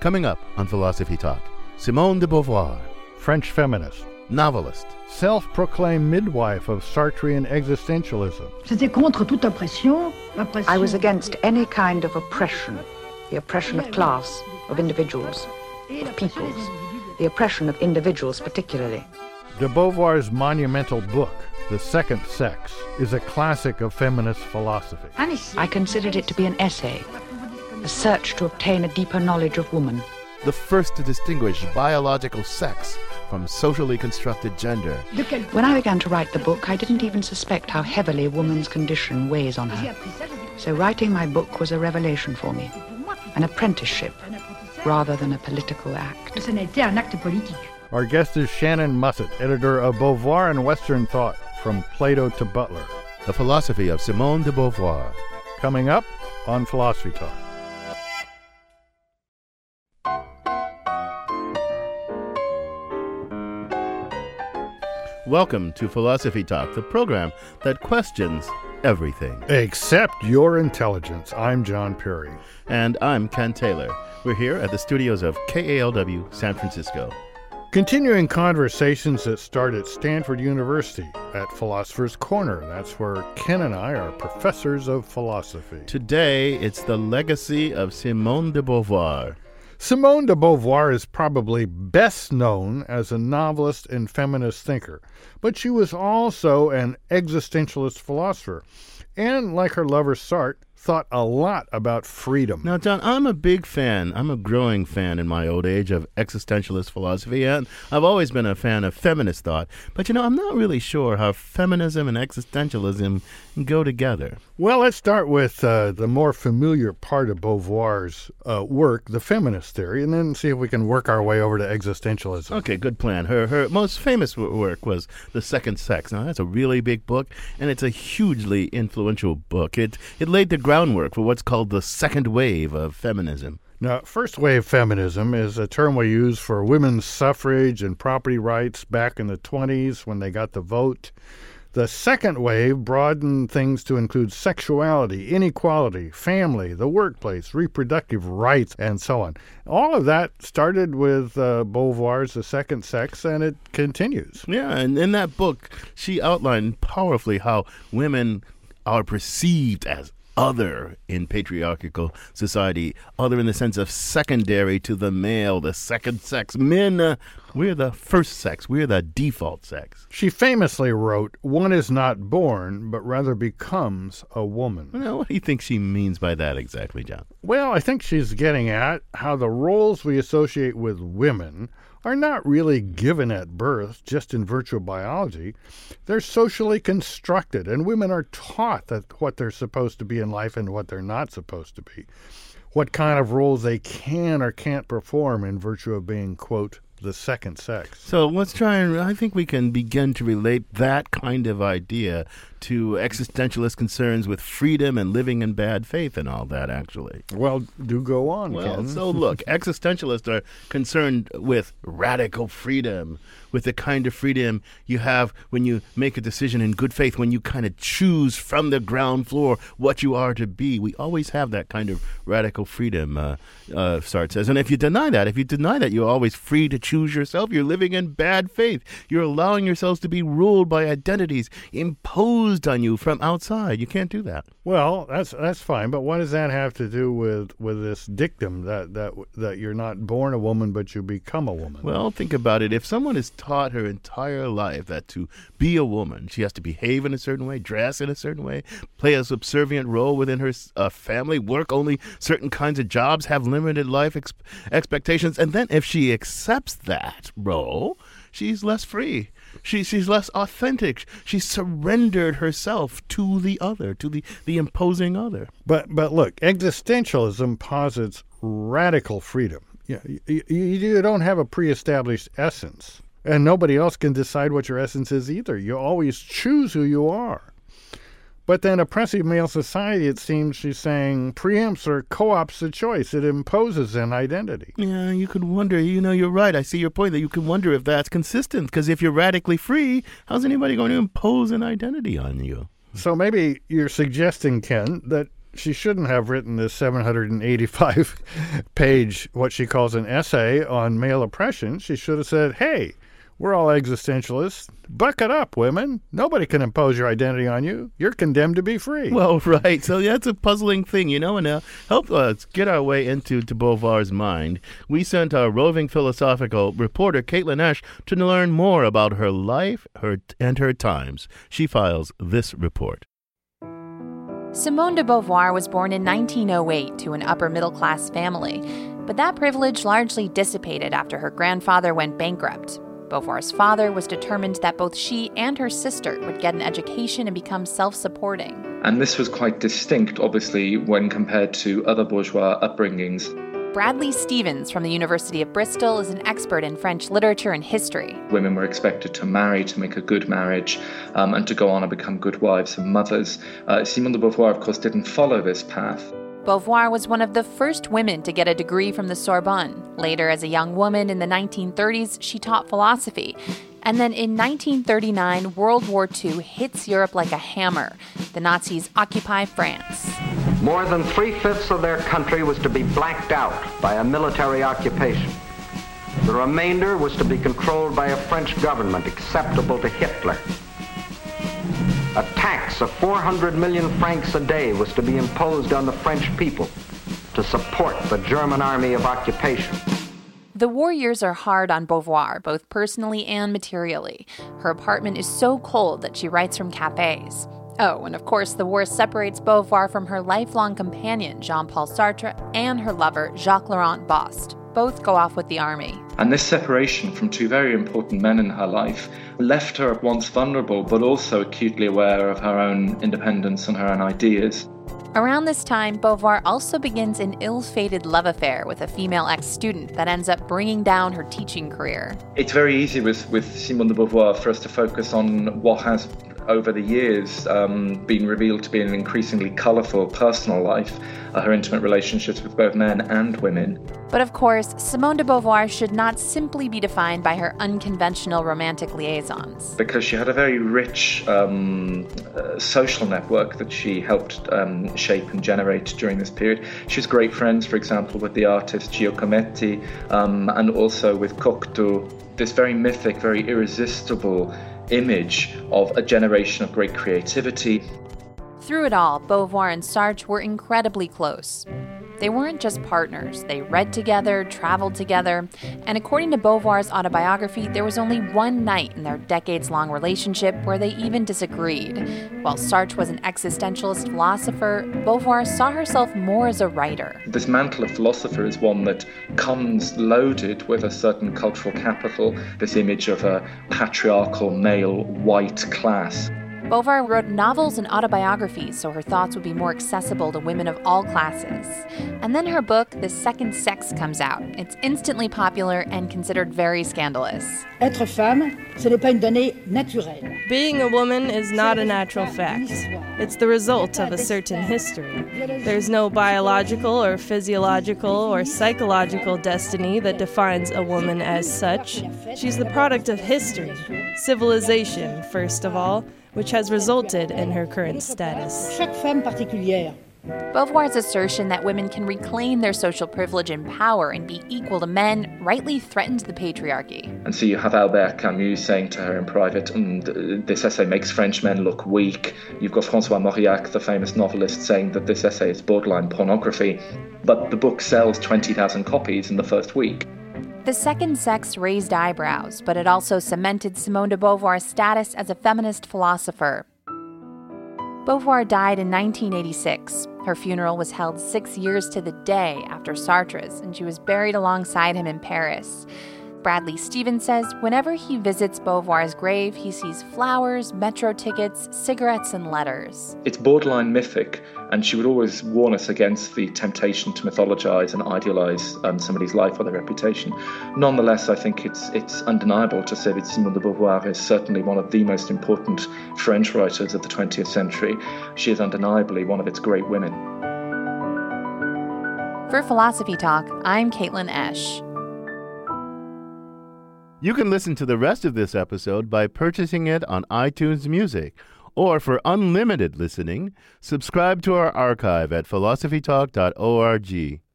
Coming up on Philosophy Talk, Simone de Beauvoir, French feminist, novelist, self proclaimed midwife of Sartrean existentialism. C'était contre toute oppression. l'oppression- I was against any kind of oppression the oppression of class, of individuals, of peoples, the oppression of individuals particularly. De Beauvoir's monumental book, The Second Sex, is a classic of feminist philosophy. I considered it to be an essay, a search to obtain a deeper knowledge of woman. the first to distinguish biological sex from socially constructed gender. De quel When I began to write the book, I didn't even suspect how heavily woman's condition weighs on her. appris ça, j'ai dit, So writing my book was a revelation for me, an apprenticeship rather than a political act. que ça n'a été un acte politique. Our guest is Shannon Mussett, editor of Beauvoir and Western Thought, From Plato to Butler. The philosophy of Simone de Beauvoir. Coming up on Philosophy Talk. Welcome to Philosophy Talk, the program that questions everything. Accept your intelligence. I'm John Perry. And I'm Ken Taylor. We're here at the studios of KALW San Francisco. Continuing conversations that start at Stanford University at Philosopher's Corner. That's where Ken and I are professors of philosophy. Today, it's the legacy of Simone de Beauvoir. Simone de Beauvoir is probably best known as a novelist and feminist thinker, but she was also an existentialist philosopher, and like her lover Sartre, thought a lot about freedom. Now, John, I'm a big fan, I'm a growing fan in my old age of existentialist philosophy, and I've always been a fan of feminist thought. But, you know, I'm not really sure how feminism and existentialism go together. Well, let's start with uh, the more familiar part of Beauvoir's uh, work, the feminist theory, and then see if we can work our way over to existentialism. Okay, good plan. Her her most famous work was The Second Sex. Now that's a really big book, and it's a hugely influential book. It it laid the groundwork for what's called the second wave of feminism. Now, first wave feminism is a term we use for women's suffrage and property rights back in the 20s when they got the vote. The second wave broadened things to include sexuality, inequality, family, the workplace, reproductive rights, and so on. All of that started with uh, Beauvoir's The Second Sex, and it continues. Yeah, and in that book, she outlined powerfully how women are perceived as other in patriarchal society, other in the sense of secondary to the male, the second sex. Men, uh, we're the first sex, we're the default sex. She famously wrote, One is not born, but rather becomes a woman. Now, what do you think she means by that exactly, John? Well, I think she's getting at how the roles we associate with women are not really given at birth just in virtue of biology. They're socially constructed, and women are taught that what they're supposed to be in life and what they're not supposed to be. What kind of roles they can or can't perform in virtue of being, quote, the second sex. So let's try and I think we can begin to relate that kind of idea to existentialist concerns with freedom and living in bad faith and all that, actually. Well, do go on, Well, Ken. so look, existentialists are concerned with radical freedom, with the kind of freedom you have when you make a decision in good faith, when you kind of choose from the ground floor what you are to be. We always have that kind of radical freedom, uh, uh, Sartre says. And if you deny that, if you deny that you're always free to choose yourself, you're living in bad faith. You're allowing yourselves to be ruled by identities imposed on you from outside. You can't do that. Well, that's that's fine, but what does that have to do with with this dictum that that that you're not born a woman but you become a woman? Well, think about it. If someone is taught her entire life that to be a woman, she has to behave in a certain way, dress in a certain way, play a subservient role within her uh, family, work only certain kinds of jobs, have limited life ex- expectations, and then if she accepts that role, she's less free. She, she's less authentic. She surrendered herself to the other, to the, the imposing other. But but look, existentialism posits radical freedom. You, you, you don't have a pre-established essence, and nobody else can decide what your essence is either. You always choose who you are. But then oppressive male society, it seems she's saying, preempts or co-opts the choice. It imposes an identity. Yeah, you could wonder. You know, you're right. I see your point that you could wonder if that's consistent. Because if you're radically free, how's anybody going to impose an identity on you? So maybe you're suggesting, Ken, that she shouldn't have written this 785 page, what she calls an essay on male oppression. She should have said, hey, we're all existentialists. Buck it up, women. Nobody can impose your identity on you. You're condemned to be free. Well, right. So that's a puzzling thing, you know. And uh, help us get our way into de Beauvoir's mind. We sent our roving philosophical reporter Caitlin Esch to learn more about her life, her and her times. She files this report. Simone de Beauvoir was born in 1908 to an upper middle class family, but that privilege largely dissipated after her grandfather went bankrupt. Beauvoir's father was determined that both she and her sister would get an education and become self supporting. And this was quite distinct, obviously, when compared to other bourgeois upbringings. Bradley Stephens from the University of Bristol is an expert in French literature and history. Women were expected to marry, to make a good marriage, um, and to go on and become good wives and mothers. Uh, Simone de Beauvoir, of course, didn't follow this path. Beauvoir was one of the first women to get a degree from the Sorbonne. Later, as a young woman in the 1930s, she taught philosophy. And then in 1939, World War II hits Europe like a hammer. The Nazis occupy France. More than three fifths of their country was to be blacked out by a military occupation. The remainder was to be controlled by a French government acceptable to Hitler. A tax of 400 million francs a day was to be imposed on the French people to support the German army of occupation. The war years are hard on Beauvoir, both personally and materially. Her apartment is so cold that she writes from cafes. Oh, and of course, the war separates Beauvoir from her lifelong companion, Jean Paul Sartre, and her lover, Jacques Laurent Bost. Both go off with the army. And this separation from two very important men in her life left her at once vulnerable, but also acutely aware of her own independence and her own ideas. Around this time, Beauvoir also begins an ill fated love affair with a female ex student that ends up bringing down her teaching career. It's very easy with, with Simone de Beauvoir for us to focus on what has over the years um, been revealed to be an increasingly colourful personal life, uh, her intimate relationships with both men and women. But of course, Simone de Beauvoir should not simply be defined by her unconventional romantic liaisons. Because she had a very rich um, uh, social network that she helped um, shape and generate during this period. She was great friends, for example, with the artist Giacometti um, and also with Cocteau, this very mythic, very irresistible image of a generation of great creativity. Through it all, Beauvoir and Sartre were incredibly close. They weren't just partners, they read together, traveled together, and according to Beauvoir's autobiography, there was only one night in their decades long relationship where they even disagreed. While Sartre was an existentialist philosopher, Beauvoir saw herself more as a writer. This mantle of philosopher is one that comes loaded with a certain cultural capital, this image of a patriarchal male white class. Beauvoir wrote novels and autobiographies so her thoughts would be more accessible to women of all classes. And then her book, The Second Sex, comes out. It's instantly popular and considered very scandalous. Être femme, ce n'est pas une donnée naturelle. Being a woman is not a natural fact. It's the result of a certain history. There's no biological or physiological or psychological destiny that defines a woman as such. She's the product of history, civilization, first of all, which has resulted in her current status. Chaque femme particulière. Beauvoir's assertion that women can reclaim their social privilege and power and be equal to men rightly threatens the patriarchy. And so you have Albert Camus saying to her in private, mm, this essay makes French men look weak. You've got Francois Mauriac, the famous novelist, saying that this essay is borderline pornography. But the book sells 20,000 copies in the first week. The second sex raised eyebrows, but it also cemented Simone de Beauvoir's status as a feminist philosopher. Beauvoir died in 1986. Her funeral was held six years to the day after Sartre's, and she was buried alongside him in Paris. Bradley Stephens says whenever he visits Beauvoir's grave, he sees flowers, metro tickets, cigarettes, and letters. It's borderline mythic, and she would always warn us against the temptation to mythologize and idealize um, somebody's life or their reputation. Nonetheless, I think it's it's undeniable to say that Simone de Beauvoir is certainly one of the most important French writers of the 20th century. She is undeniably one of its great women. For Philosophy Talk, I'm Caitlin Esch. You can listen to the rest of this episode by purchasing it on iTunes Music Or for unlimited listening, subscribe to our archive at philosophytalk.org.